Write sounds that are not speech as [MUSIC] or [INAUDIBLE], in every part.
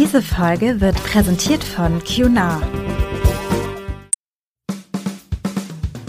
Diese Folge wird präsentiert von QNAR.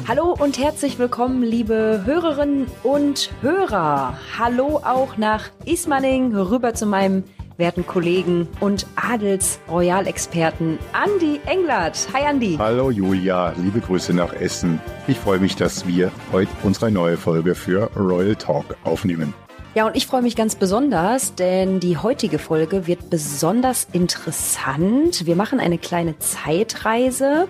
Hallo und herzlich willkommen, liebe Hörerinnen und Hörer. Hallo auch nach Ismaning rüber zu meinem werten Kollegen und Adels-Royalexperten Andy Englert. Hi Andy. Hallo Julia, liebe Grüße nach Essen. Ich freue mich, dass wir heute unsere neue Folge für Royal Talk aufnehmen. Ja, und ich freue mich ganz besonders, denn die heutige Folge wird besonders interessant. Wir machen eine kleine Zeitreise.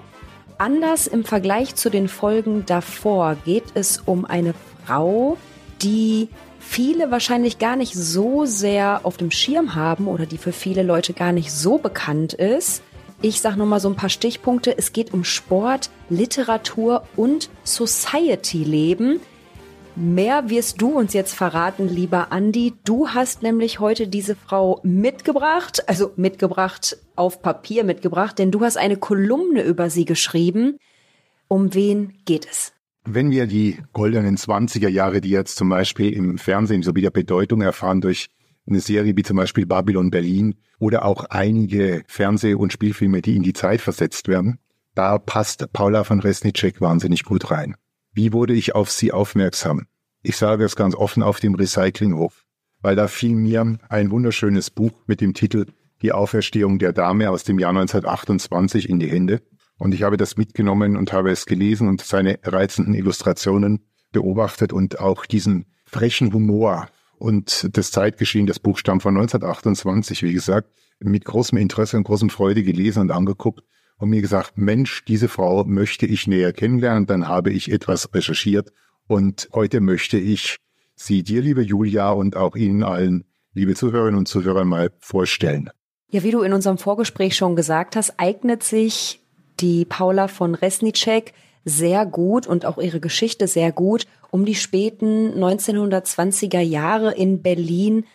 Anders im Vergleich zu den Folgen davor geht es um eine Frau, die viele wahrscheinlich gar nicht so sehr auf dem Schirm haben oder die für viele Leute gar nicht so bekannt ist. Ich sage nur mal so ein paar Stichpunkte. Es geht um Sport, Literatur und Society-Leben. Mehr wirst du uns jetzt verraten, lieber Andi. Du hast nämlich heute diese Frau mitgebracht, also mitgebracht auf Papier mitgebracht, denn du hast eine Kolumne über sie geschrieben. Um wen geht es? Wenn wir die goldenen 20er Jahre, die jetzt zum Beispiel im Fernsehen so wieder Bedeutung erfahren durch eine Serie wie zum Beispiel Babylon Berlin oder auch einige Fernseh- und Spielfilme, die in die Zeit versetzt werden, da passt Paula von Resnicek wahnsinnig gut rein. Wie wurde ich auf sie aufmerksam? Ich sage es ganz offen auf dem Recyclinghof, weil da fiel mir ein wunderschönes Buch mit dem Titel Die Auferstehung der Dame aus dem Jahr 1928 in die Hände. Und ich habe das mitgenommen und habe es gelesen und seine reizenden Illustrationen beobachtet und auch diesen frechen Humor und das Zeitgeschehen, das Buch stammt von 1928, wie gesagt, mit großem Interesse und großem Freude gelesen und angeguckt und mir gesagt, Mensch, diese Frau möchte ich näher kennenlernen. Dann habe ich etwas recherchiert und heute möchte ich sie dir, liebe Julia, und auch Ihnen allen, liebe Zuhörerinnen und Zuhörer, mal vorstellen. Ja, wie du in unserem Vorgespräch schon gesagt hast, eignet sich die Paula von Resnicek sehr gut und auch ihre Geschichte sehr gut, um die späten 1920er Jahre in Berlin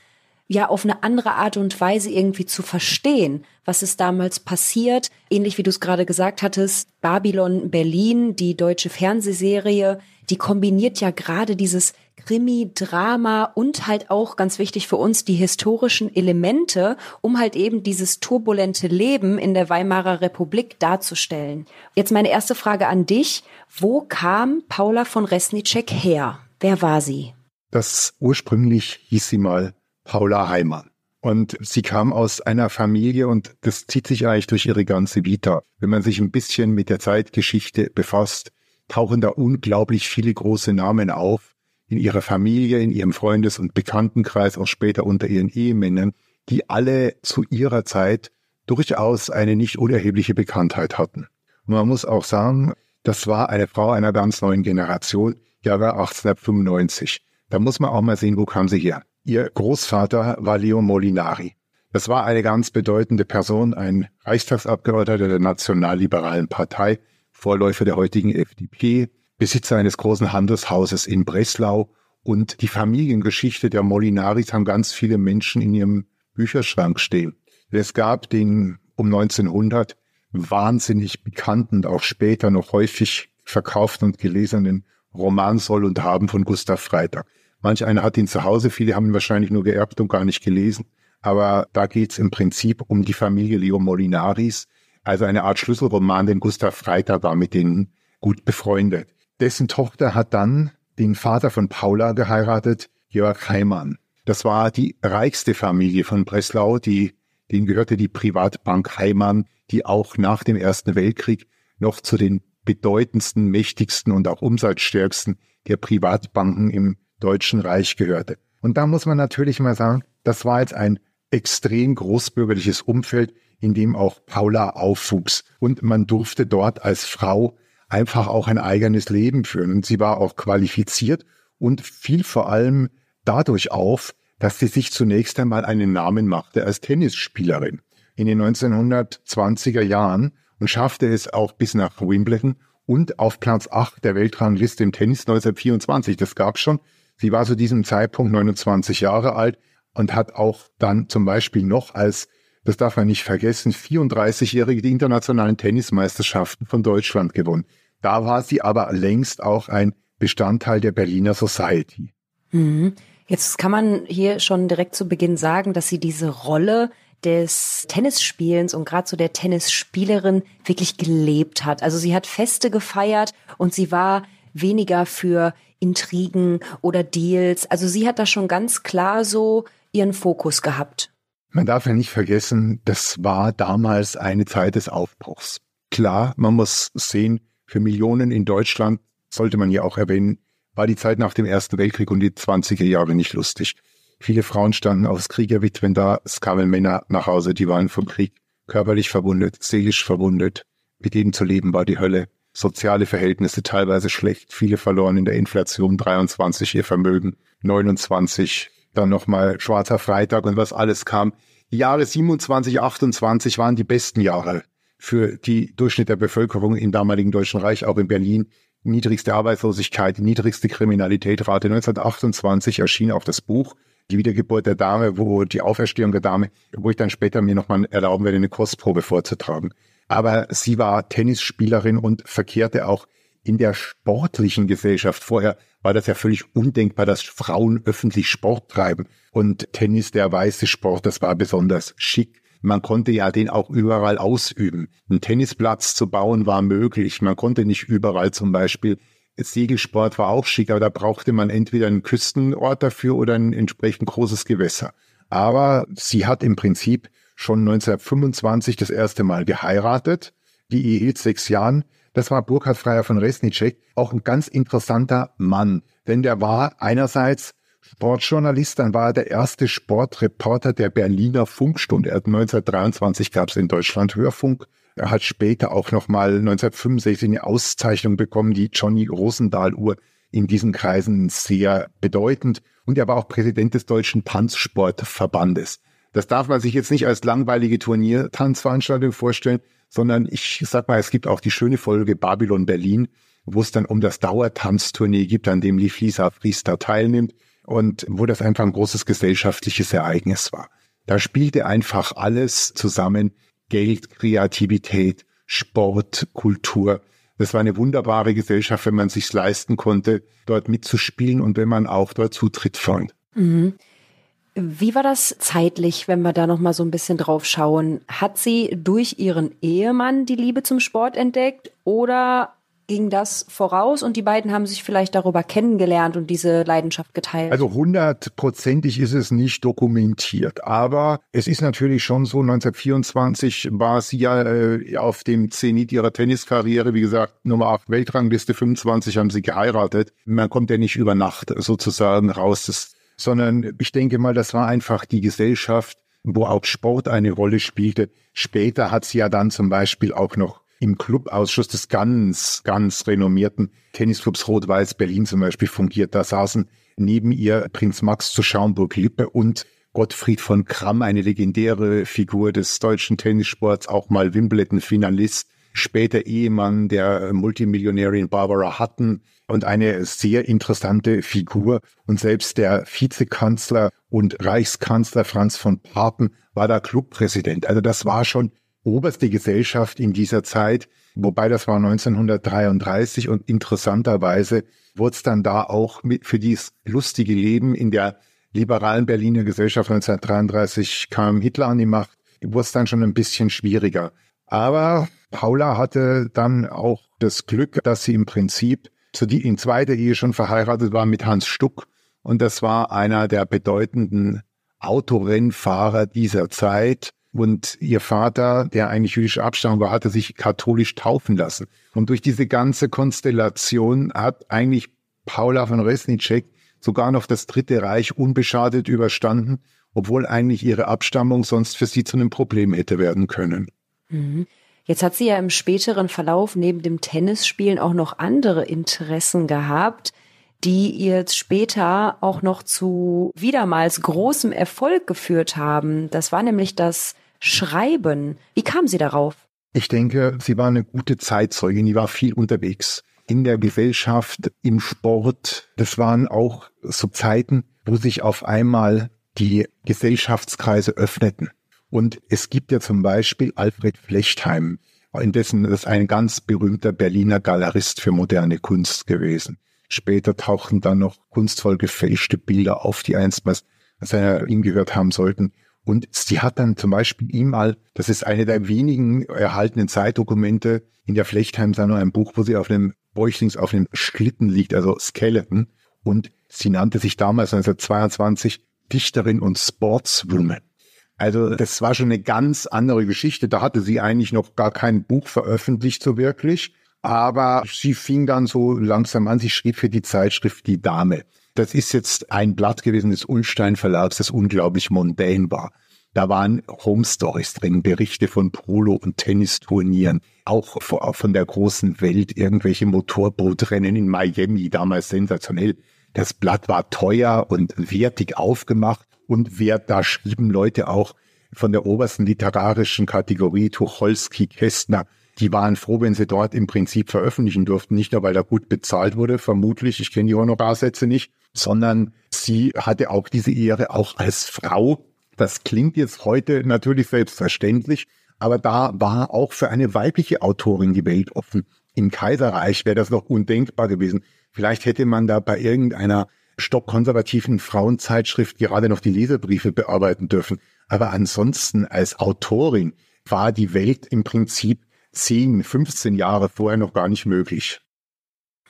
ja auf eine andere Art und Weise irgendwie zu verstehen, was ist damals passiert. Ähnlich wie du es gerade gesagt hattest, Babylon Berlin, die deutsche Fernsehserie, die kombiniert ja gerade dieses Krimi, Drama und halt auch ganz wichtig für uns die historischen Elemente, um halt eben dieses turbulente Leben in der Weimarer Republik darzustellen. Jetzt meine erste Frage an dich. Wo kam Paula von Resnicek her? Wer war sie? Das ursprünglich hieß sie mal Paula Heimann. Und sie kam aus einer Familie und das zieht sich eigentlich durch ihre ganze Vita. Wenn man sich ein bisschen mit der Zeitgeschichte befasst, tauchen da unglaublich viele große Namen auf in ihrer Familie, in ihrem Freundes- und Bekanntenkreis, auch später unter ihren Ehemännern, die alle zu ihrer Zeit durchaus eine nicht unerhebliche Bekanntheit hatten. Und man muss auch sagen, das war eine Frau einer ganz neuen Generation, Jahre 1895. Da muss man auch mal sehen, wo kam sie her. Ihr Großvater war Leo Molinari. Das war eine ganz bedeutende Person, ein Reichstagsabgeordneter der Nationalliberalen Partei, Vorläufer der heutigen FDP, Besitzer eines großen Handelshauses in Breslau und die Familiengeschichte der Molinaris haben ganz viele Menschen in ihrem Bücherschrank stehen. Es gab den um 1900 wahnsinnig bekannten, auch später noch häufig verkauften und gelesenen Roman Soll und Haben von Gustav Freitag. Manch einer hat ihn zu Hause, viele haben ihn wahrscheinlich nur geerbt und gar nicht gelesen. Aber da geht es im Prinzip um die Familie Leo Molinaris, also eine Art Schlüsselroman, denn Gustav Freitag war mit denen gut befreundet. Dessen Tochter hat dann den Vater von Paula geheiratet, Georg Heimann. Das war die reichste Familie von Breslau, die, denen gehörte die Privatbank Heimann, die auch nach dem Ersten Weltkrieg noch zu den bedeutendsten, mächtigsten und auch umsatzstärksten der Privatbanken im Deutschen Reich gehörte. Und da muss man natürlich mal sagen, das war jetzt ein extrem großbürgerliches Umfeld, in dem auch Paula aufwuchs. Und man durfte dort als Frau einfach auch ein eigenes Leben führen. Und sie war auch qualifiziert und fiel vor allem dadurch auf, dass sie sich zunächst einmal einen Namen machte als Tennisspielerin in den 1920er Jahren und schaffte es auch bis nach Wimbledon und auf Platz 8 der Weltrangliste im Tennis 1924. Das gab schon. Sie war zu diesem Zeitpunkt 29 Jahre alt und hat auch dann zum Beispiel noch als, das darf man nicht vergessen, 34-Jährige die internationalen Tennismeisterschaften von Deutschland gewonnen. Da war sie aber längst auch ein Bestandteil der Berliner Society. Mhm. Jetzt kann man hier schon direkt zu Beginn sagen, dass sie diese Rolle des Tennisspielens und gerade so der Tennisspielerin wirklich gelebt hat. Also sie hat Feste gefeiert und sie war weniger für Intrigen oder Deals. Also sie hat da schon ganz klar so ihren Fokus gehabt. Man darf ja nicht vergessen, das war damals eine Zeit des Aufbruchs. Klar, man muss sehen, für Millionen in Deutschland, sollte man ja auch erwähnen, war die Zeit nach dem Ersten Weltkrieg und die 20er Jahre nicht lustig. Viele Frauen standen aus Kriegerwitwen da, es kamen Männer nach Hause, die waren vom Krieg körperlich verwundet, seelisch verwundet. Mit ihnen zu leben war die Hölle. Soziale Verhältnisse teilweise schlecht, viele verloren in der Inflation, 23 ihr Vermögen, 29 dann nochmal Schwarzer Freitag und was alles kam. Die Jahre 27, 28 waren die besten Jahre für die Durchschnitt der Bevölkerung im damaligen Deutschen Reich, auch in Berlin. Niedrigste Arbeitslosigkeit, niedrigste Kriminalitätrate. 1928 erschien auch das Buch Die Wiedergeburt der Dame, wo die Auferstehung der Dame, wo ich dann später mir nochmal erlauben werde, eine Kostprobe vorzutragen. Aber sie war Tennisspielerin und verkehrte auch in der sportlichen Gesellschaft. Vorher war das ja völlig undenkbar, dass Frauen öffentlich Sport treiben. Und Tennis, der weiße Sport, das war besonders schick. Man konnte ja den auch überall ausüben. Ein Tennisplatz zu bauen war möglich. Man konnte nicht überall zum Beispiel Segelsport war auch schick, aber da brauchte man entweder einen Küstenort dafür oder ein entsprechend großes Gewässer. Aber sie hat im Prinzip schon 1925 das erste Mal geheiratet. Die Ehe hielt sechs Jahren. Das war Burkhard Freier von Resnicek, auch ein ganz interessanter Mann, denn der war einerseits Sportjournalist, dann war er der erste Sportreporter der Berliner Funkstunde. Er hat 1923 gab es in Deutschland Hörfunk. Er hat später auch nochmal 1965 eine Auszeichnung bekommen, die Johnny Rosendahl-Uhr in diesen Kreisen sehr bedeutend. Und er war auch Präsident des Deutschen Tanzsportverbandes. Das darf man sich jetzt nicht als langweilige Turniertanzveranstaltung vorstellen, sondern ich sag mal, es gibt auch die schöne Folge Babylon Berlin, wo es dann um das Dauertanzturnier gibt, an dem Lief Lisa Priester teilnimmt und wo das einfach ein großes gesellschaftliches Ereignis war. Da spielte einfach alles zusammen. Geld, Kreativität, Sport, Kultur. Das war eine wunderbare Gesellschaft, wenn man sich's leisten konnte, dort mitzuspielen und wenn man auch dort Zutritt fand. Mhm. Wie war das zeitlich, wenn wir da noch mal so ein bisschen drauf schauen? Hat sie durch ihren Ehemann die Liebe zum Sport entdeckt oder ging das voraus und die beiden haben sich vielleicht darüber kennengelernt und diese Leidenschaft geteilt? Also hundertprozentig ist es nicht dokumentiert, aber es ist natürlich schon so, 1924 war sie ja äh, auf dem Zenit ihrer Tenniskarriere, wie gesagt, Nummer 8 Weltrangliste, 25 haben sie geheiratet. Man kommt ja nicht über Nacht sozusagen raus. Das sondern ich denke mal, das war einfach die Gesellschaft, wo auch Sport eine Rolle spielte. Später hat sie ja dann zum Beispiel auch noch im Clubausschuss des ganz, ganz renommierten Tennisclubs Rot-Weiß Berlin zum Beispiel fungiert. Da saßen neben ihr Prinz Max zu Schaumburg-Lippe und Gottfried von Kramm, eine legendäre Figur des deutschen Tennissports, auch mal Wimbledon-Finalist, später Ehemann der Multimillionärin Barbara Hutton, und eine sehr interessante Figur. Und selbst der Vizekanzler und Reichskanzler Franz von Papen war da Clubpräsident. Also das war schon oberste Gesellschaft in dieser Zeit, wobei das war 1933 und interessanterweise wurde es dann da auch mit für dieses lustige Leben in der liberalen Berliner Gesellschaft 1933 kam Hitler an die Macht, wurde es dann schon ein bisschen schwieriger. Aber Paula hatte dann auch das Glück, dass sie im Prinzip zu die in zweiter Ehe schon verheiratet war mit Hans Stuck. Und das war einer der bedeutenden Autorennfahrer dieser Zeit. Und ihr Vater, der eigentlich jüdische Abstammung war, hatte sich katholisch taufen lassen. Und durch diese ganze Konstellation hat eigentlich Paula von Resnicek sogar noch das Dritte Reich unbeschadet überstanden, obwohl eigentlich ihre Abstammung sonst für sie zu einem Problem hätte werden können. Mhm. Jetzt hat sie ja im späteren Verlauf neben dem Tennisspielen auch noch andere Interessen gehabt, die ihr später auch noch zu wiedermals großem Erfolg geführt haben. Das war nämlich das Schreiben. Wie kam sie darauf? Ich denke, sie war eine gute Zeitzeugin, die war viel unterwegs. In der Gesellschaft, im Sport. Das waren auch so Zeiten, wo sich auf einmal die Gesellschaftskreise öffneten. Und es gibt ja zum Beispiel Alfred Flechtheim, in dessen das ist ein ganz berühmter Berliner Galerist für moderne Kunst gewesen. Später tauchten dann noch kunstvoll gefälschte Bilder auf, die einstmals seiner ihm gehört haben sollten. Und sie hat dann zum Beispiel ihm mal, das ist eine der wenigen erhaltenen Zeitdokumente in der Flechtheim-Sammlung, ein Buch, wo sie auf einem Bäuchlings auf einem Schlitten liegt, also Skeleton. Und sie nannte sich damals 1922 Dichterin und Sportswoman. Also das war schon eine ganz andere Geschichte. Da hatte sie eigentlich noch gar kein Buch veröffentlicht so wirklich. Aber sie fing dann so langsam an, sie schrieb für die Zeitschrift Die Dame. Das ist jetzt ein Blatt gewesen des Ulstein Verlags, das unglaublich mondän war. Da waren Home Stories drin, Berichte von Polo- und Tennisturnieren, auch von der großen Welt, irgendwelche Motorbootrennen in Miami, damals sensationell. Das Blatt war teuer und wertig aufgemacht und wer da schrieben Leute auch von der obersten literarischen Kategorie, Tucholsky, Kästner, die waren froh, wenn sie dort im Prinzip veröffentlichen durften. Nicht nur, weil da gut bezahlt wurde, vermutlich, ich kenne die Honorarsätze nicht, sondern sie hatte auch diese Ehre, auch als Frau das klingt jetzt heute natürlich selbstverständlich, aber da war auch für eine weibliche Autorin die Welt offen. Im Kaiserreich wäre das noch undenkbar gewesen. Vielleicht hätte man da bei irgendeiner stockkonservativen Frauenzeitschrift gerade noch die Leserbriefe bearbeiten dürfen. Aber ansonsten als Autorin war die Welt im Prinzip 10, 15 Jahre vorher noch gar nicht möglich.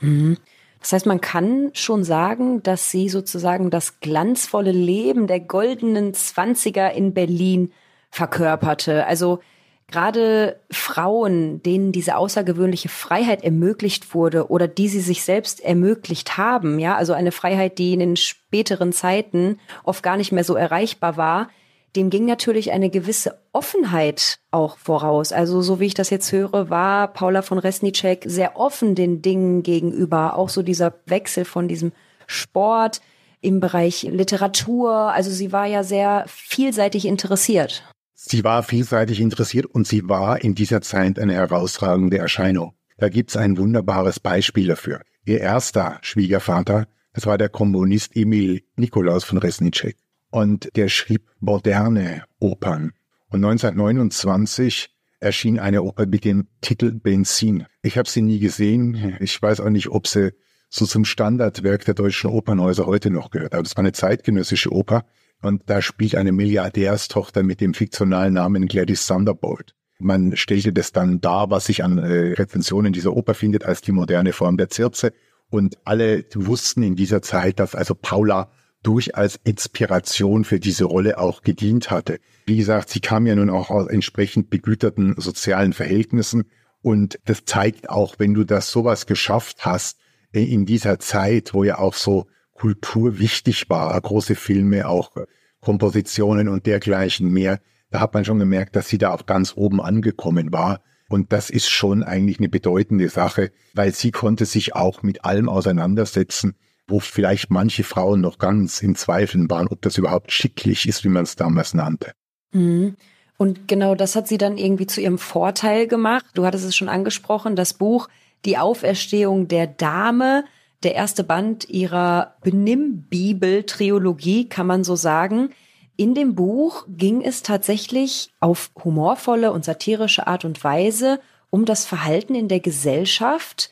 Mhm. Das heißt, man kann schon sagen, dass sie sozusagen das glanzvolle Leben der goldenen Zwanziger in Berlin verkörperte. Also gerade Frauen, denen diese außergewöhnliche Freiheit ermöglicht wurde oder die sie sich selbst ermöglicht haben, ja, also eine Freiheit, die in den späteren Zeiten oft gar nicht mehr so erreichbar war, dem ging natürlich eine gewisse Offenheit auch voraus. Also so wie ich das jetzt höre, war Paula von Resnicek sehr offen den Dingen gegenüber. Auch so dieser Wechsel von diesem Sport im Bereich Literatur. Also sie war ja sehr vielseitig interessiert. Sie war vielseitig interessiert und sie war in dieser Zeit eine herausragende Erscheinung. Da gibt's ein wunderbares Beispiel dafür. Ihr erster Schwiegervater, das war der Kommunist Emil Nikolaus von Resnicek und der schrieb moderne Opern. Und 1929 erschien eine Oper mit dem Titel Benzin. Ich habe sie nie gesehen. Ich weiß auch nicht, ob sie so zum Standardwerk der deutschen Opernhäuser heute noch gehört. Aber das war eine zeitgenössische Oper. Und da spielt eine Milliardärstochter mit dem fiktionalen Namen Gladys Thunderbolt. Man stellte das dann dar, was sich an äh, Rezensionen dieser Oper findet, als die moderne Form der Zirze. Und alle wussten in dieser Zeit, dass also Paula durch als Inspiration für diese Rolle auch gedient hatte. Wie gesagt, sie kam ja nun auch aus entsprechend begüterten sozialen Verhältnissen und das zeigt auch, wenn du das sowas geschafft hast, äh, in dieser Zeit, wo ja auch so Kultur wichtig war, große Filme, auch Kompositionen und dergleichen mehr, da hat man schon gemerkt, dass sie da auch ganz oben angekommen war. Und das ist schon eigentlich eine bedeutende Sache, weil sie konnte sich auch mit allem auseinandersetzen, wo vielleicht manche Frauen noch ganz in Zweifeln waren, ob das überhaupt schicklich ist, wie man es damals nannte. Mhm. Und genau das hat sie dann irgendwie zu ihrem Vorteil gemacht. Du hattest es schon angesprochen, das Buch Die Auferstehung der Dame, der erste Band ihrer Benimm-Bibel-Triologie, kann man so sagen. In dem Buch ging es tatsächlich auf humorvolle und satirische Art und Weise um das Verhalten in der Gesellschaft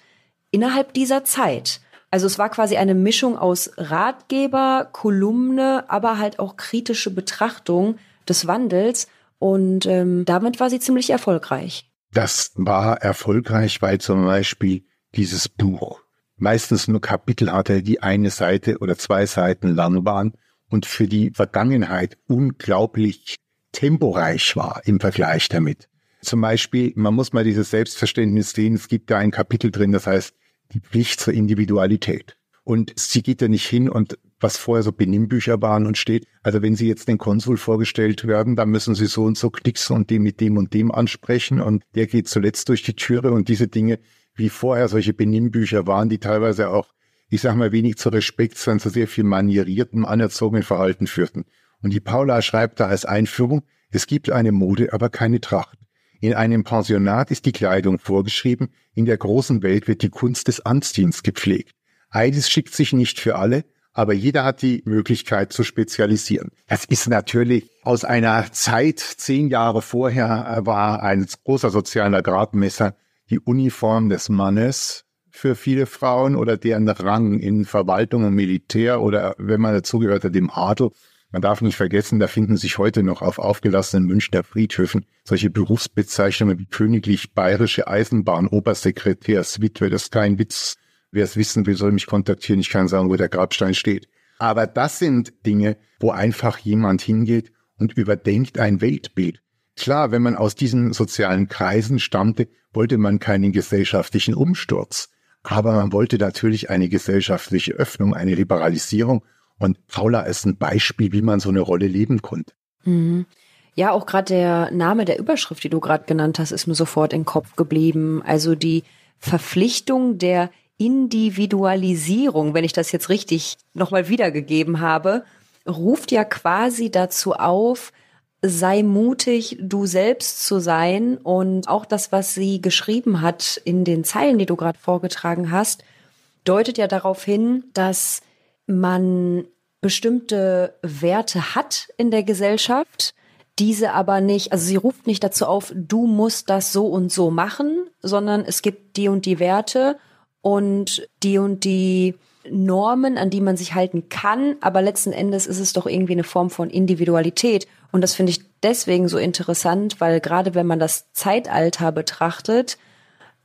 innerhalb dieser Zeit. Also es war quasi eine Mischung aus Ratgeber, Kolumne, aber halt auch kritische Betrachtung des Wandels. Und ähm, damit war sie ziemlich erfolgreich. Das war erfolgreich, weil zum Beispiel dieses Buch meistens nur Kapitel hatte, die eine Seite oder zwei Seiten lang waren und für die Vergangenheit unglaublich temporeich war im Vergleich damit. Zum Beispiel, man muss mal dieses Selbstverständnis sehen, es gibt da ein Kapitel drin, das heißt die Pflicht zur Individualität. Und sie geht da nicht hin und was vorher so Benimmbücher waren und steht, also wenn Sie jetzt den Konsul vorgestellt werden, dann müssen Sie so und so knicksen und den mit dem und dem ansprechen und der geht zuletzt durch die Türe und diese Dinge, wie vorher solche Benimmbücher waren, die teilweise auch, ich sag mal, wenig zu Respekt, sondern zu sehr viel manieriertem, anerzogenen Verhalten führten. Und die Paula schreibt da als Einführung, es gibt eine Mode, aber keine Tracht. In einem Pensionat ist die Kleidung vorgeschrieben, in der großen Welt wird die Kunst des Anziehens gepflegt. Eides schickt sich nicht für alle, aber jeder hat die Möglichkeit zu spezialisieren. Das ist natürlich aus einer Zeit, zehn Jahre vorher war ein großer sozialer Gradmesser die Uniform des Mannes für viele Frauen oder deren Rang in Verwaltung und Militär oder wenn man dazugehörte, dem Adel Man darf nicht vergessen, da finden sich heute noch auf aufgelassenen Münchner Friedhöfen solche Berufsbezeichnungen wie königlich bayerische Eisenbahn, Obersekretärswitwe. Das ist kein Witz. Wer es wissen will, soll mich kontaktieren. Ich kann sagen, wo der Grabstein steht. Aber das sind Dinge, wo einfach jemand hingeht und überdenkt ein Weltbild. Klar, wenn man aus diesen sozialen Kreisen stammte, wollte man keinen gesellschaftlichen Umsturz. Aber man wollte natürlich eine gesellschaftliche Öffnung, eine Liberalisierung und Paula ist ein Beispiel, wie man so eine Rolle leben konnte. Mhm. Ja, auch gerade der Name der Überschrift, die du gerade genannt hast, ist mir sofort im Kopf geblieben. Also die Verpflichtung der Individualisierung, wenn ich das jetzt richtig nochmal wiedergegeben habe, ruft ja quasi dazu auf, sei mutig, du selbst zu sein. Und auch das, was sie geschrieben hat in den Zeilen, die du gerade vorgetragen hast, deutet ja darauf hin, dass man bestimmte Werte hat in der Gesellschaft, diese aber nicht, also sie ruft nicht dazu auf, du musst das so und so machen, sondern es gibt die und die Werte und die und die Normen, an die man sich halten kann, aber letzten Endes ist es doch irgendwie eine Form von Individualität. Und das finde ich deswegen so interessant, weil gerade wenn man das Zeitalter betrachtet,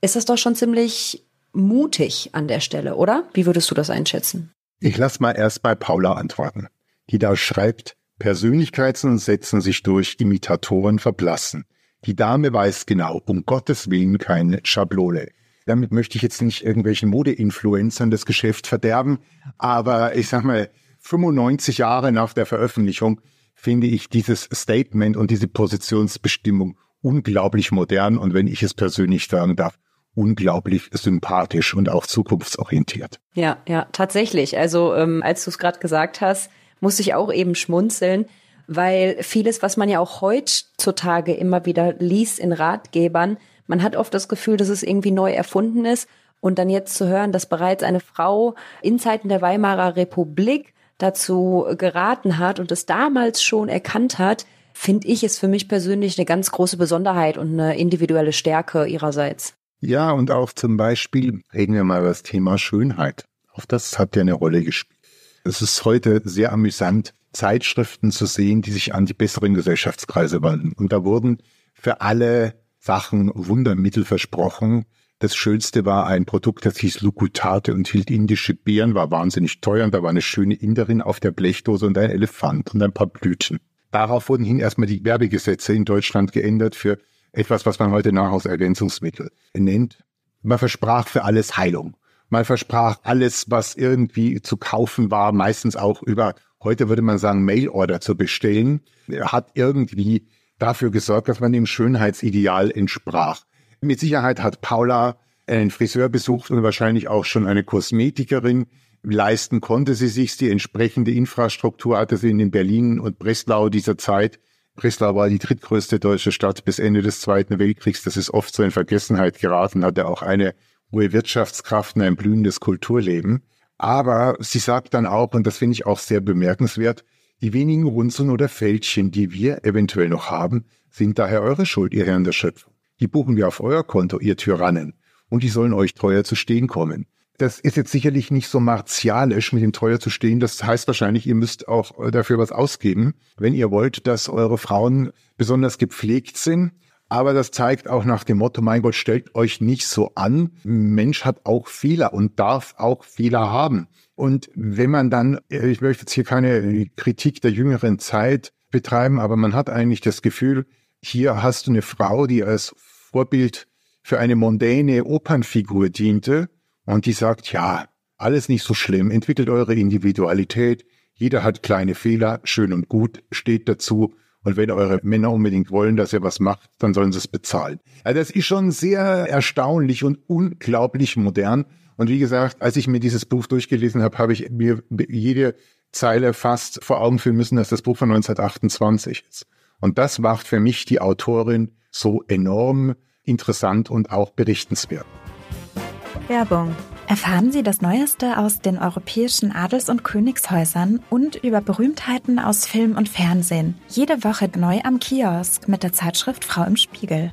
ist das doch schon ziemlich mutig an der Stelle, oder? Wie würdest du das einschätzen? Ich lass mal erst bei Paula antworten, die da schreibt, Persönlichkeiten setzen sich durch, Imitatoren verblassen. Die Dame weiß genau, um Gottes Willen keine Schablone. Damit möchte ich jetzt nicht irgendwelchen Modeinfluencern das Geschäft verderben, aber ich sag mal, 95 Jahre nach der Veröffentlichung finde ich dieses Statement und diese Positionsbestimmung unglaublich modern und wenn ich es persönlich sagen darf, unglaublich sympathisch und auch zukunftsorientiert. Ja, ja, tatsächlich. Also ähm, als du es gerade gesagt hast, musste ich auch eben schmunzeln, weil vieles, was man ja auch heutzutage immer wieder liest in Ratgebern, man hat oft das Gefühl, dass es irgendwie neu erfunden ist. Und dann jetzt zu hören, dass bereits eine Frau in Zeiten der Weimarer Republik dazu geraten hat und es damals schon erkannt hat, finde ich es für mich persönlich eine ganz große Besonderheit und eine individuelle Stärke ihrerseits. Ja, und auch zum Beispiel reden wir mal über das Thema Schönheit. Auch das hat ja eine Rolle gespielt. Es ist heute sehr amüsant, Zeitschriften zu sehen, die sich an die besseren Gesellschaftskreise wandten. Und da wurden für alle Sachen Wundermittel versprochen. Das Schönste war ein Produkt, das hieß Lukutate und hielt indische Beeren, war wahnsinnig teuer und da war eine schöne Inderin auf der Blechdose und ein Elefant und ein paar Blüten. Darauf wurden hin erstmal die Werbegesetze in Deutschland geändert für etwas, was man heute Nahrungsergänzungsmittel nennt. Man versprach für alles Heilung. Man versprach alles, was irgendwie zu kaufen war, meistens auch über, heute würde man sagen, Mailorder zu bestellen, hat irgendwie dafür gesorgt, dass man dem Schönheitsideal entsprach. Mit Sicherheit hat Paula einen Friseur besucht und wahrscheinlich auch schon eine Kosmetikerin. Leisten konnte sie sich die entsprechende Infrastruktur hatte sie in Berlin und Breslau dieser Zeit. Breslau war die drittgrößte deutsche Stadt bis Ende des Zweiten Weltkriegs. Das ist oft so in Vergessenheit geraten, hatte auch eine hohe Wirtschaftskraft und ein blühendes Kulturleben. Aber sie sagt dann auch, und das finde ich auch sehr bemerkenswert, die wenigen Runzeln oder Fältchen, die wir eventuell noch haben, sind daher eure Schuld, ihr Herren der Schöpfung. Die buchen wir auf euer Konto, ihr Tyrannen. Und die sollen euch teuer zu stehen kommen das ist jetzt sicherlich nicht so martialisch, mit dem teuer zu stehen. Das heißt wahrscheinlich, ihr müsst auch dafür was ausgeben, wenn ihr wollt, dass eure Frauen besonders gepflegt sind. Aber das zeigt auch nach dem Motto, mein Gott, stellt euch nicht so an. Mensch hat auch Fehler und darf auch Fehler haben. Und wenn man dann, äh, ich möchte jetzt hier keine Kritik der jüngeren Zeit betreiben, aber man hat eigentlich das Gefühl, hier hast du eine Frau, die als Vorbild für eine mondäne Opernfigur diente und die sagt, ja, alles nicht so schlimm, entwickelt eure Individualität, jeder hat kleine Fehler, schön und gut, steht dazu. Und wenn eure Männer unbedingt wollen, dass ihr was macht, dann sollen sie es bezahlen. Also das ist schon sehr erstaunlich und unglaublich modern. Und wie gesagt, als ich mir dieses Buch durchgelesen habe, habe ich mir jede Zeile fast vor Augen führen müssen, dass das Buch von 1928 ist. Und das macht für mich die Autorin so enorm interessant und auch berichtenswert. Werbung. Erfahren Sie das Neueste aus den europäischen Adels- und Königshäusern und über Berühmtheiten aus Film und Fernsehen. Jede Woche neu am Kiosk mit der Zeitschrift Frau im Spiegel.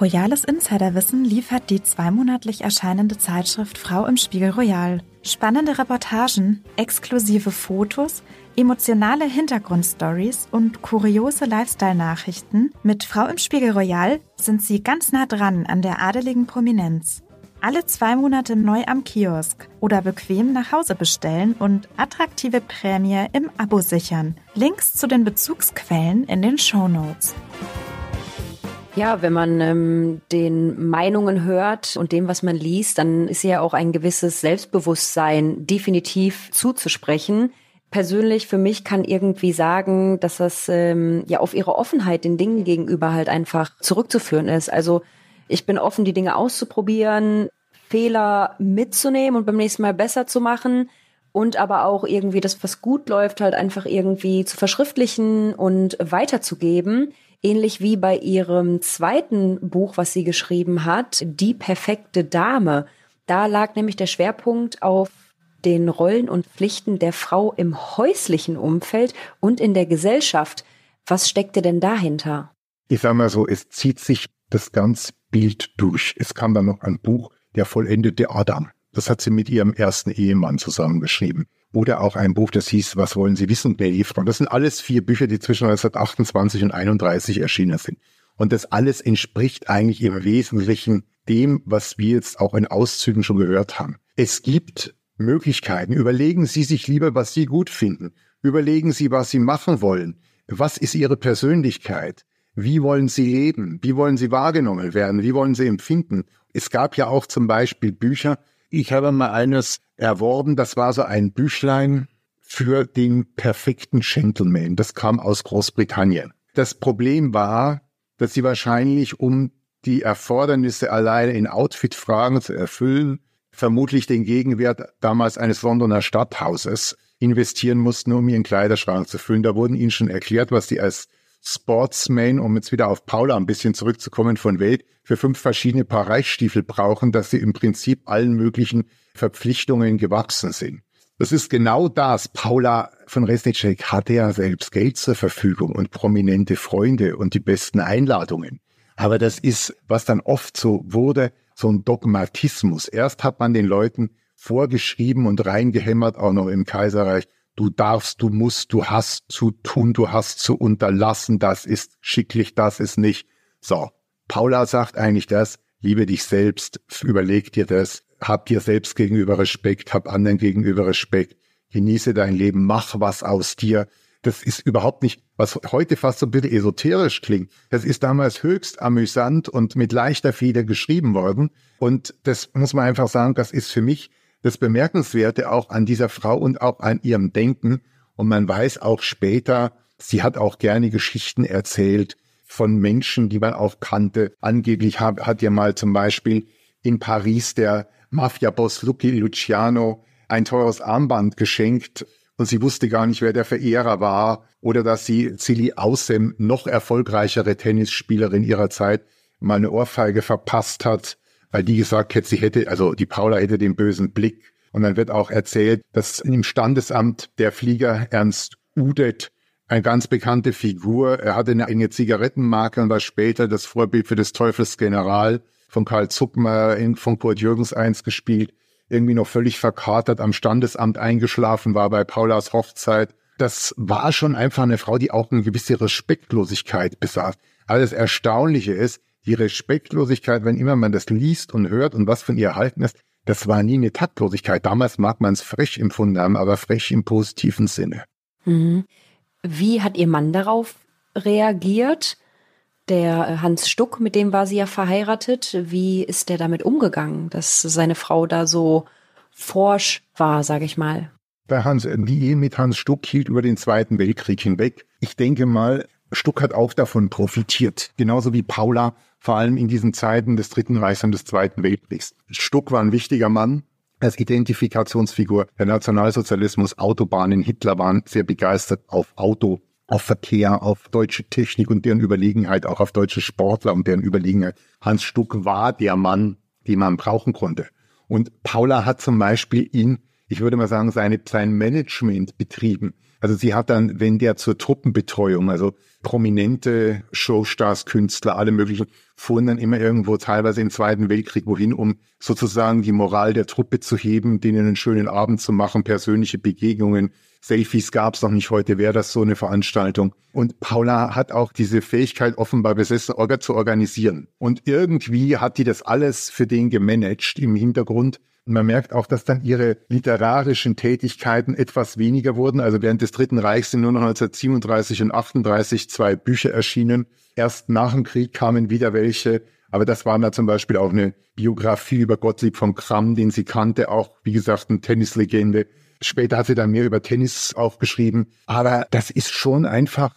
Royales Insiderwissen liefert die zweimonatlich erscheinende Zeitschrift Frau im Spiegel Royal. Spannende Reportagen, exklusive Fotos, emotionale Hintergrundstories und kuriose Lifestyle-Nachrichten. Mit Frau im Spiegel Royal sind Sie ganz nah dran an der adeligen Prominenz. Alle zwei Monate neu am Kiosk oder bequem nach Hause bestellen und attraktive Prämie im Abo sichern. Links zu den Bezugsquellen in den Show Notes. Ja, wenn man ähm, den Meinungen hört und dem, was man liest, dann ist ja auch ein gewisses Selbstbewusstsein definitiv zuzusprechen. Persönlich für mich kann irgendwie sagen, dass das ähm, ja auf ihre Offenheit den Dingen gegenüber halt einfach zurückzuführen ist. Also ich bin offen, die Dinge auszuprobieren, Fehler mitzunehmen und beim nächsten Mal besser zu machen und aber auch irgendwie das, was gut läuft, halt einfach irgendwie zu verschriftlichen und weiterzugeben. Ähnlich wie bei ihrem zweiten Buch, was sie geschrieben hat, Die perfekte Dame. Da lag nämlich der Schwerpunkt auf den Rollen und Pflichten der Frau im häuslichen Umfeld und in der Gesellschaft. Was steckte denn dahinter? Ich sag mal so, es zieht sich das ganze Bild durch. Es kam dann noch ein Buch, Der vollendete Adam. Das hat sie mit ihrem ersten Ehemann zusammengeschrieben. Oder auch ein Buch, das hieß Was wollen Sie wissen, Lady Frau? Das sind alles vier Bücher, die zwischen 1928 und 31 erschienen sind. Und das alles entspricht eigentlich im Wesentlichen dem, was wir jetzt auch in Auszügen schon gehört haben. Es gibt Möglichkeiten. Überlegen Sie sich lieber, was Sie gut finden. Überlegen Sie, was Sie machen wollen. Was ist Ihre Persönlichkeit? Wie wollen Sie leben? Wie wollen Sie wahrgenommen werden? Wie wollen Sie empfinden? Es gab ja auch zum Beispiel Bücher, ich habe mal eines erworben, das war so ein Büchlein für den perfekten Gentleman. Das kam aus Großbritannien. Das Problem war, dass sie wahrscheinlich, um die Erfordernisse alleine in Outfit-Fragen zu erfüllen, vermutlich den Gegenwert damals eines Londoner Stadthauses investieren mussten, um ihren Kleiderschrank zu füllen. Da wurden ihnen schon erklärt, was sie als Sportsman, um jetzt wieder auf Paula ein bisschen zurückzukommen von Welt, für fünf verschiedene Paar Reichstiefel brauchen, dass sie im Prinzip allen möglichen Verpflichtungen gewachsen sind. Das ist genau das. Paula von Resnicek hatte ja selbst Geld zur Verfügung und prominente Freunde und die besten Einladungen. Aber das ist, was dann oft so wurde, so ein Dogmatismus. Erst hat man den Leuten vorgeschrieben und reingehämmert, auch noch im Kaiserreich, du darfst, du musst, du hast zu tun, du hast zu unterlassen, das ist schicklich, das ist nicht. So, Paula sagt eigentlich das, liebe dich selbst, überleg dir das, hab dir selbst gegenüber Respekt, hab anderen gegenüber Respekt, genieße dein Leben, mach was aus dir. Das ist überhaupt nicht, was heute fast so ein bisschen esoterisch klingt. Das ist damals höchst amüsant und mit leichter Feder geschrieben worden. Und das muss man einfach sagen, das ist für mich das Bemerkenswerte auch an dieser Frau und auch an ihrem Denken. Und man weiß auch später, sie hat auch gerne Geschichten erzählt von Menschen, die man auch kannte. Angeblich hat, hat ihr mal zum Beispiel in Paris der Mafia-Boss Lucky Luciano ein teures Armband geschenkt und sie wusste gar nicht, wer der Verehrer war oder dass sie Silly Aussem, noch erfolgreichere Tennisspielerin ihrer Zeit, mal eine Ohrfeige verpasst hat weil die gesagt hätte, sie hätte, also die Paula hätte den bösen Blick. Und dann wird auch erzählt, dass im Standesamt der Flieger Ernst Udet eine ganz bekannte Figur. Er hatte eine enge Zigarettenmarke und war später das Vorbild für des Teufels General von Karl Zuckmeier in, von Kurt Jürgens eins gespielt. Irgendwie noch völlig verkatert am Standesamt eingeschlafen war bei Paulas Hochzeit. Das war schon einfach eine Frau, die auch eine gewisse Respektlosigkeit besaß. Aber das Erstaunliche ist, die Respektlosigkeit, wenn immer man das liest und hört und was von ihr erhalten ist, das war nie eine Taktlosigkeit. Damals mag man es frech empfunden haben, aber frech im positiven Sinne. Mhm. Wie hat Ihr Mann darauf reagiert? Der äh, Hans Stuck, mit dem war sie ja verheiratet. Wie ist der damit umgegangen, dass seine Frau da so forsch war, sage ich mal? Bei Hans, die Ehe mit Hans Stuck hielt über den Zweiten Weltkrieg hinweg. Ich denke mal, Stuck hat auch davon profitiert. Genauso wie Paula vor allem in diesen Zeiten des Dritten Reichs und des Zweiten Weltkriegs. Stuck war ein wichtiger Mann als Identifikationsfigur. Der Nationalsozialismus, Autobahnen, Hitler waren sehr begeistert auf Auto, auf Verkehr, auf deutsche Technik und deren Überlegenheit, auch auf deutsche Sportler und deren Überlegenheit. Hans Stuck war der Mann, den man brauchen konnte. Und Paula hat zum Beispiel ihn, ich würde mal sagen, seine, sein Management betrieben Also sie hat dann, wenn der zur Truppenbetreuung, also prominente Showstars, Künstler, alle möglichen, fuhren dann immer irgendwo teilweise im Zweiten Weltkrieg wohin, um sozusagen die Moral der Truppe zu heben, denen einen schönen Abend zu machen, persönliche Begegnungen. Selfies gab's noch nicht heute, wäre das so eine Veranstaltung. Und Paula hat auch diese Fähigkeit offenbar besessen, Orga zu organisieren. Und irgendwie hat die das alles für den gemanagt im Hintergrund. Und man merkt auch, dass dann ihre literarischen Tätigkeiten etwas weniger wurden. Also während des Dritten Reichs sind nur noch 1937 und 38 zwei Bücher erschienen. Erst nach dem Krieg kamen wieder welche. Aber das war da zum Beispiel auch eine Biografie über Gottlieb von Kramm, den sie kannte, auch, wie gesagt, eine Tennislegende. Später hat sie dann mehr über Tennis aufgeschrieben. Aber das ist schon einfach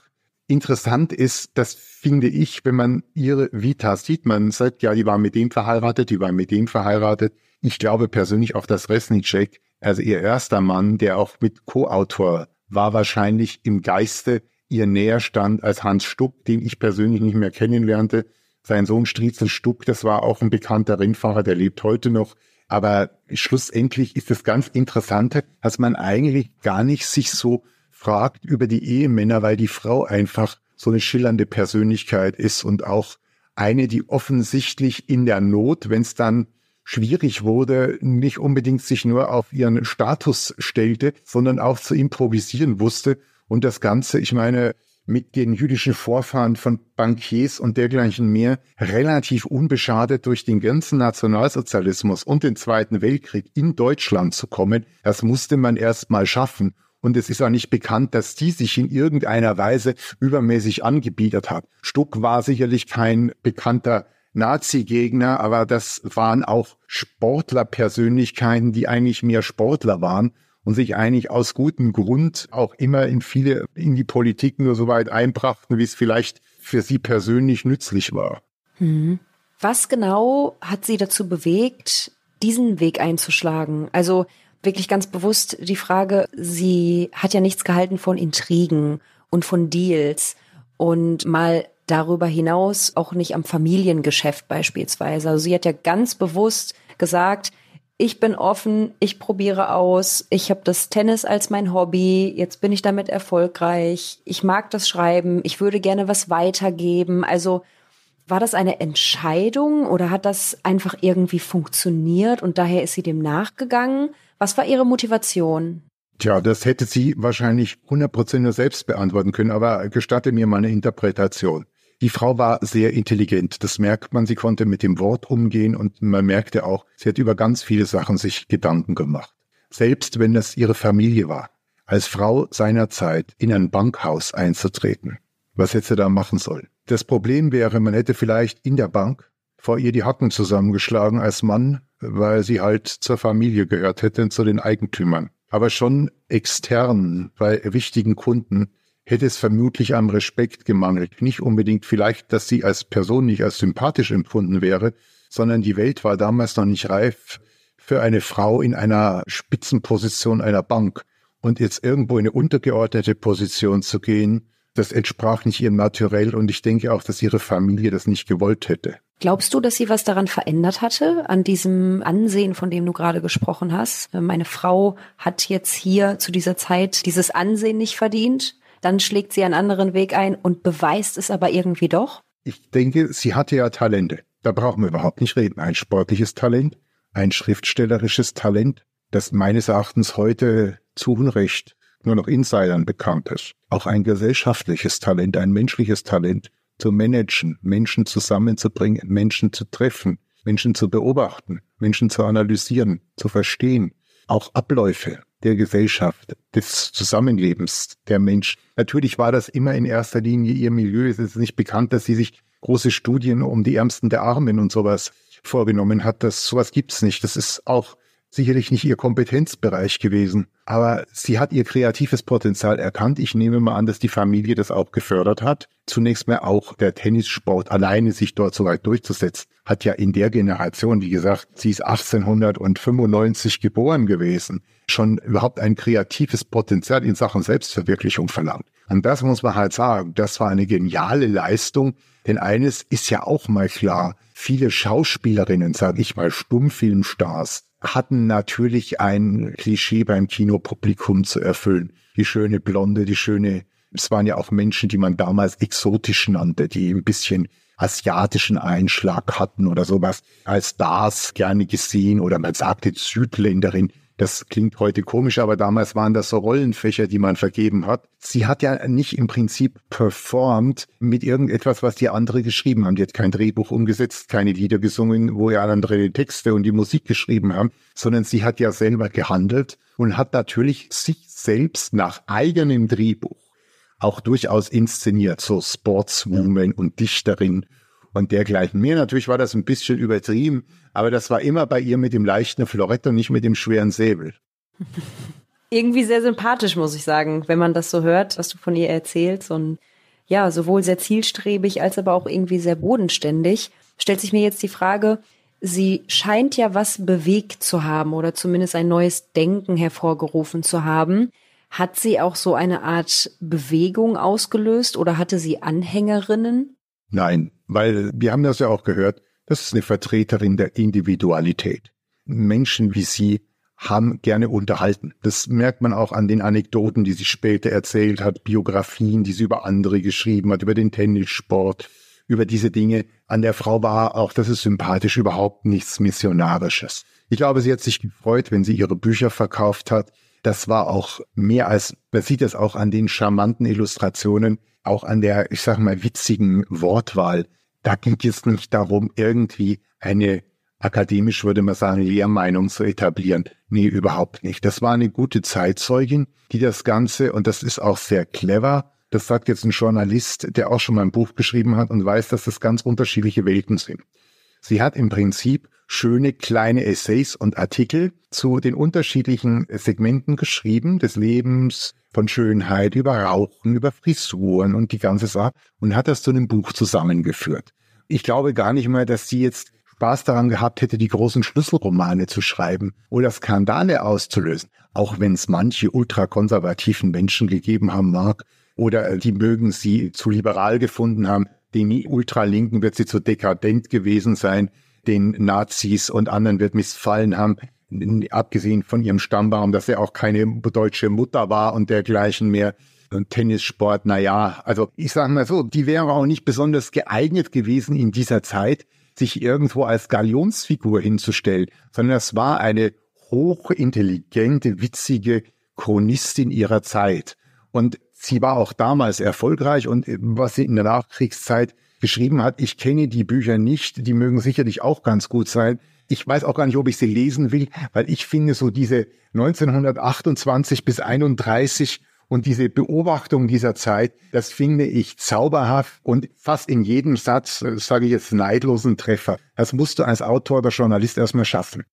interessant ist, das finde ich, wenn man ihre Vita sieht, man sagt, ja, die war mit dem verheiratet, die war mit dem verheiratet. Ich glaube persönlich auch, dass Resnicek, also ihr erster Mann, der auch mit Co-Autor war, wahrscheinlich im Geiste ihr näher stand als Hans Stuck, den ich persönlich nicht mehr kennenlernte. Sein Sohn Striezel Stuck, das war auch ein bekannter Rennfahrer, der lebt heute noch. Aber schlussendlich ist das ganz Interessante, dass man eigentlich gar nicht sich so fragt über die Ehemänner, weil die Frau einfach so eine schillernde Persönlichkeit ist und auch eine, die offensichtlich in der Not, wenn es dann schwierig wurde, nicht unbedingt sich nur auf ihren Status stellte, sondern auch zu improvisieren wusste. Und das Ganze, ich meine, mit den jüdischen Vorfahren von Bankiers und dergleichen mehr relativ unbeschadet durch den ganzen Nationalsozialismus und den Zweiten Weltkrieg in Deutschland zu kommen, das musste man erst mal schaffen. Und es ist auch nicht bekannt, dass die sich in irgendeiner Weise übermäßig angebietet hat. Stuck war sicherlich kein bekannter Nazi-Gegner, aber das waren auch Sportlerpersönlichkeiten, die eigentlich mehr Sportler waren und sich eigentlich aus gutem Grund auch immer in viele, in die Politik nur so weit einbrachten, wie es vielleicht für sie persönlich nützlich war. Mhm. Was genau hat sie dazu bewegt, diesen Weg einzuschlagen? Also wirklich ganz bewusst die Frage, sie hat ja nichts gehalten von Intrigen und von Deals und mal darüber hinaus auch nicht am Familiengeschäft beispielsweise. Also sie hat ja ganz bewusst gesagt, ich bin offen, ich probiere aus, ich habe das Tennis als mein Hobby, jetzt bin ich damit erfolgreich, ich mag das Schreiben, ich würde gerne was weitergeben. Also war das eine Entscheidung oder hat das einfach irgendwie funktioniert und daher ist sie dem nachgegangen? Was war Ihre Motivation? Tja, das hätte sie wahrscheinlich 100% nur selbst beantworten können, aber gestatte mir mal eine Interpretation. Die Frau war sehr intelligent, das merkt man, sie konnte mit dem Wort umgehen und man merkte auch, sie hat über ganz viele Sachen sich Gedanken gemacht. Selbst wenn das ihre Familie war, als Frau seiner Zeit in ein Bankhaus einzutreten. Was hätte sie da machen sollen? Das Problem wäre, man hätte vielleicht in der Bank vor ihr die Hacken zusammengeschlagen als Mann, weil sie halt zur Familie gehört hätte, zu den Eigentümern. Aber schon extern bei wichtigen Kunden hätte es vermutlich am Respekt gemangelt. Nicht unbedingt vielleicht, dass sie als Person nicht als sympathisch empfunden wäre, sondern die Welt war damals noch nicht reif für eine Frau in einer Spitzenposition einer Bank. Und jetzt irgendwo in eine untergeordnete Position zu gehen, das entsprach nicht ihrem Naturell und ich denke auch, dass ihre Familie das nicht gewollt hätte. Glaubst du, dass sie was daran verändert hatte, an diesem Ansehen, von dem du gerade gesprochen hast? Meine Frau hat jetzt hier zu dieser Zeit dieses Ansehen nicht verdient dann schlägt sie einen anderen Weg ein und beweist es aber irgendwie doch? Ich denke, sie hatte ja Talente. Da brauchen wir überhaupt nicht reden. Ein sportliches Talent, ein schriftstellerisches Talent, das meines Erachtens heute zu Unrecht nur noch Insidern bekannt ist. Auch ein gesellschaftliches Talent, ein menschliches Talent zu managen, Menschen zusammenzubringen, Menschen zu treffen, Menschen zu beobachten, Menschen zu analysieren, zu verstehen, auch Abläufe der Gesellschaft, des Zusammenlebens der Menschen. Natürlich war das immer in erster Linie ihr Milieu. Es ist nicht bekannt, dass sie sich große Studien um die Ärmsten der Armen und sowas vorgenommen hat. Das, sowas gibt's nicht. Das ist auch sicherlich nicht ihr Kompetenzbereich gewesen. Aber sie hat ihr kreatives Potenzial erkannt. Ich nehme mal an, dass die Familie das auch gefördert hat. Zunächst mal auch der Tennissport alleine sich dort so weit durchzusetzen, hat ja in der Generation, wie gesagt, sie ist 1895 geboren gewesen, schon überhaupt ein kreatives Potenzial in Sachen Selbstverwirklichung verlangt. Und das muss man halt sagen, das war eine geniale Leistung, denn eines ist ja auch mal klar, viele Schauspielerinnen, sage ich mal, Stummfilmstars, hatten natürlich ein Klischee beim Kinopublikum zu erfüllen. Die schöne Blonde, die schöne, es waren ja auch Menschen, die man damals exotisch nannte, die ein bisschen asiatischen Einschlag hatten oder sowas, als Stars gerne gesehen oder man sagte Südländerin. Das klingt heute komisch, aber damals waren das so Rollenfächer, die man vergeben hat. Sie hat ja nicht im Prinzip performt mit irgendetwas, was die andere geschrieben haben. Die hat kein Drehbuch umgesetzt, keine Lieder gesungen, wo ja andere Texte und die Musik geschrieben haben, sondern sie hat ja selber gehandelt und hat natürlich sich selbst nach eigenem Drehbuch auch durchaus inszeniert, so Sportswoman und Dichterin und dergleichen mehr. Natürlich war das ein bisschen übertrieben, aber das war immer bei ihr mit dem leichten Florett und nicht mit dem schweren Säbel. Irgendwie sehr sympathisch, muss ich sagen, wenn man das so hört, was du von ihr erzählst und ja, sowohl sehr zielstrebig als aber auch irgendwie sehr bodenständig. Stellt sich mir jetzt die Frage, sie scheint ja was bewegt zu haben oder zumindest ein neues Denken hervorgerufen zu haben. Hat sie auch so eine Art Bewegung ausgelöst oder hatte sie Anhängerinnen? Nein, weil wir haben das ja auch gehört, das ist eine Vertreterin der Individualität. Menschen wie sie haben gerne unterhalten. Das merkt man auch an den Anekdoten, die sie später erzählt hat, Biografien, die sie über andere geschrieben hat, über den Tennissport, über diese Dinge. An der Frau war auch, das ist sympathisch, überhaupt nichts Missionarisches. Ich glaube, sie hat sich gefreut, wenn sie ihre Bücher verkauft hat. Das war auch mehr als, man sieht es auch an den charmanten Illustrationen, auch an der, ich sage mal, witzigen Wortwahl. Da ging es nicht darum, irgendwie eine akademisch würde man sagen, Lehrmeinung zu etablieren. Nee, überhaupt nicht. Das war eine gute Zeitzeugin, die das Ganze, und das ist auch sehr clever, das sagt jetzt ein Journalist, der auch schon mal ein Buch geschrieben hat und weiß, dass das ganz unterschiedliche Welten sind. Sie hat im Prinzip schöne kleine Essays und Artikel zu den unterschiedlichen Segmenten geschrieben des Lebens, von Schönheit über Rauchen, über Frisuren und die ganze Sache und hat das zu einem Buch zusammengeführt. Ich glaube gar nicht mehr, dass sie jetzt Spaß daran gehabt hätte, die großen Schlüsselromane zu schreiben oder Skandale auszulösen, auch wenn es manche ultrakonservativen Menschen gegeben haben mag oder die mögen sie zu liberal gefunden haben, den Ultralinken wird sie zu dekadent gewesen sein den Nazis und anderen wird missfallen haben, abgesehen von ihrem Stammbaum, dass er auch keine deutsche Mutter war und dergleichen mehr. Und Tennissport, na ja, also ich sage mal so, die wäre auch nicht besonders geeignet gewesen in dieser Zeit, sich irgendwo als Galionsfigur hinzustellen, sondern es war eine hochintelligente, witzige Chronistin ihrer Zeit. Und sie war auch damals erfolgreich und was sie in der Nachkriegszeit geschrieben hat. Ich kenne die Bücher nicht, die mögen sicherlich auch ganz gut sein. Ich weiß auch gar nicht, ob ich sie lesen will, weil ich finde so diese 1928 bis 31 und diese Beobachtung dieser Zeit, das finde ich zauberhaft und fast in jedem Satz, äh, sage ich jetzt, neidlosen Treffer. Das musst du als Autor oder Journalist erstmal schaffen.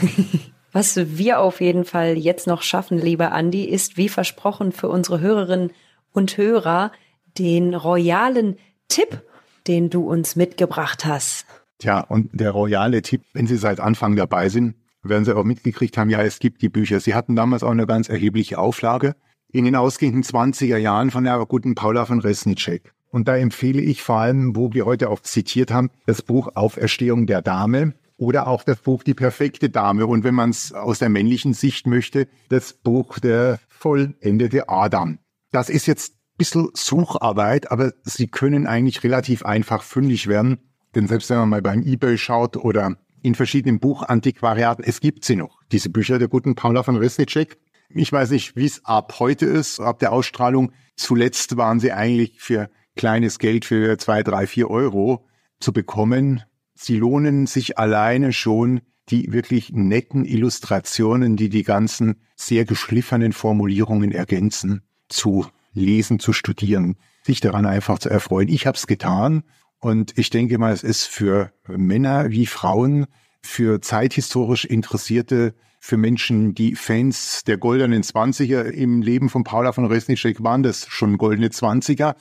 [LAUGHS] Was wir auf jeden Fall jetzt noch schaffen, lieber Andi, ist wie versprochen für unsere Hörerinnen und Hörer den royalen Tipp den du uns mitgebracht hast. Tja, und der royale Tipp, wenn Sie seit Anfang dabei sind, werden Sie auch mitgekriegt haben, ja, es gibt die Bücher. Sie hatten damals auch eine ganz erhebliche Auflage in den ausgehenden 20er Jahren von der guten Paula von Resnicek. Und da empfehle ich vor allem, wo wir heute auch zitiert haben, das Buch Auferstehung der Dame oder auch das Buch Die perfekte Dame. Und wenn man es aus der männlichen Sicht möchte, das Buch Der vollendete Adam. Das ist jetzt bisschen Sucharbeit, aber sie können eigentlich relativ einfach fündig werden. Denn selbst wenn man mal beim eBay schaut oder in verschiedenen Buchantiquariaten, es gibt sie noch. Diese Bücher der guten Paula von Resnicek. Ich weiß nicht, wie es ab heute ist, ab der Ausstrahlung. Zuletzt waren sie eigentlich für kleines Geld für zwei, drei, vier Euro zu bekommen. Sie lohnen sich alleine schon die wirklich netten Illustrationen, die die ganzen sehr geschliffenen Formulierungen ergänzen, zu lesen, zu studieren, sich daran einfach zu erfreuen. Ich habe es getan und ich denke mal, es ist für Männer wie Frauen, für zeithistorisch Interessierte, für Menschen, die Fans der goldenen Zwanziger im Leben von Paula von Resnicek waren, das schon goldene Zwanziger.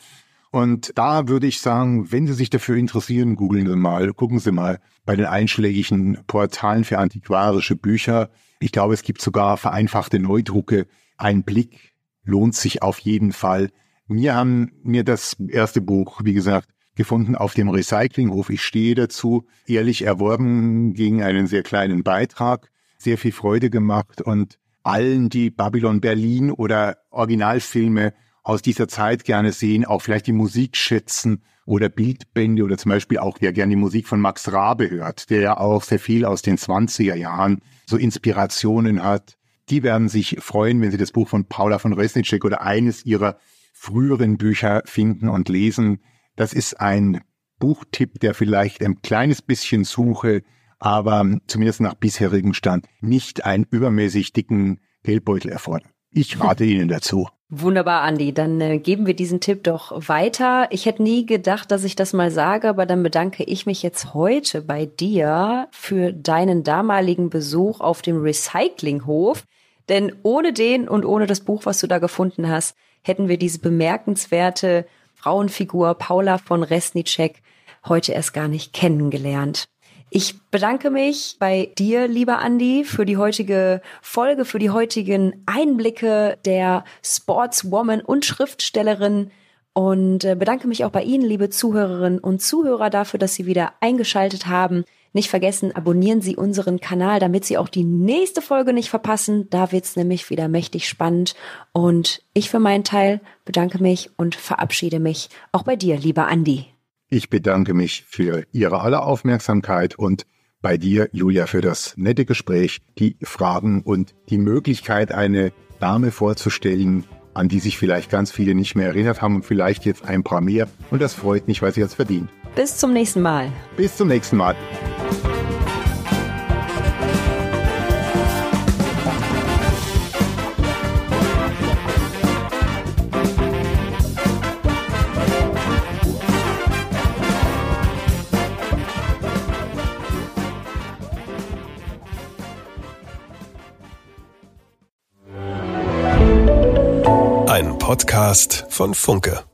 Und da würde ich sagen, wenn Sie sich dafür interessieren, googeln Sie mal, gucken Sie mal bei den einschlägigen Portalen für antiquarische Bücher. Ich glaube, es gibt sogar vereinfachte Neudrucke. Ein Blick lohnt sich auf jeden Fall. Mir haben mir das erste Buch, wie gesagt, gefunden auf dem Recyclinghof. Ich stehe dazu, ehrlich erworben gegen einen sehr kleinen Beitrag. sehr viel Freude gemacht und allen, die Babylon Berlin oder Originalfilme aus dieser Zeit gerne sehen, auch vielleicht die Musik schätzen oder Bildbände oder zum Beispiel auch, wer gerne die Musik von Max Rabe hört, der ja auch sehr viel aus den 20er Jahren so Inspirationen hat. Die werden sich freuen, wenn sie das Buch von Paula von Resnicek oder eines ihrer früheren Bücher finden und lesen. Das ist ein Buchtipp, der vielleicht ein kleines bisschen Suche, aber zumindest nach bisherigem Stand nicht einen übermäßig dicken Geldbeutel erfordert. Ich rate Ihnen dazu. Wunderbar, Andi. Dann äh, geben wir diesen Tipp doch weiter. Ich hätte nie gedacht, dass ich das mal sage, aber dann bedanke ich mich jetzt heute bei dir für deinen damaligen Besuch auf dem Recyclinghof. Denn ohne den und ohne das Buch, was du da gefunden hast, hätten wir diese bemerkenswerte Frauenfigur Paula von Resnicek heute erst gar nicht kennengelernt. Ich bedanke mich bei dir, lieber Andi, für die heutige Folge, für die heutigen Einblicke der Sportswoman und Schriftstellerin und äh, bedanke mich auch bei Ihnen, liebe Zuhörerinnen und Zuhörer, dafür, dass Sie wieder eingeschaltet haben. Nicht vergessen, abonnieren Sie unseren Kanal, damit Sie auch die nächste Folge nicht verpassen. Da wird's nämlich wieder mächtig spannend. Und ich für meinen Teil bedanke mich und verabschiede mich auch bei dir, lieber Andi. Ich bedanke mich für Ihre aller Aufmerksamkeit und bei dir, Julia, für das nette Gespräch, die Fragen und die Möglichkeit, eine Dame vorzustellen, an die sich vielleicht ganz viele nicht mehr erinnert haben und vielleicht jetzt ein paar mehr. Und das freut mich, weil sie es verdient. Bis zum nächsten Mal. Bis zum nächsten Mal. Podcast von Funke.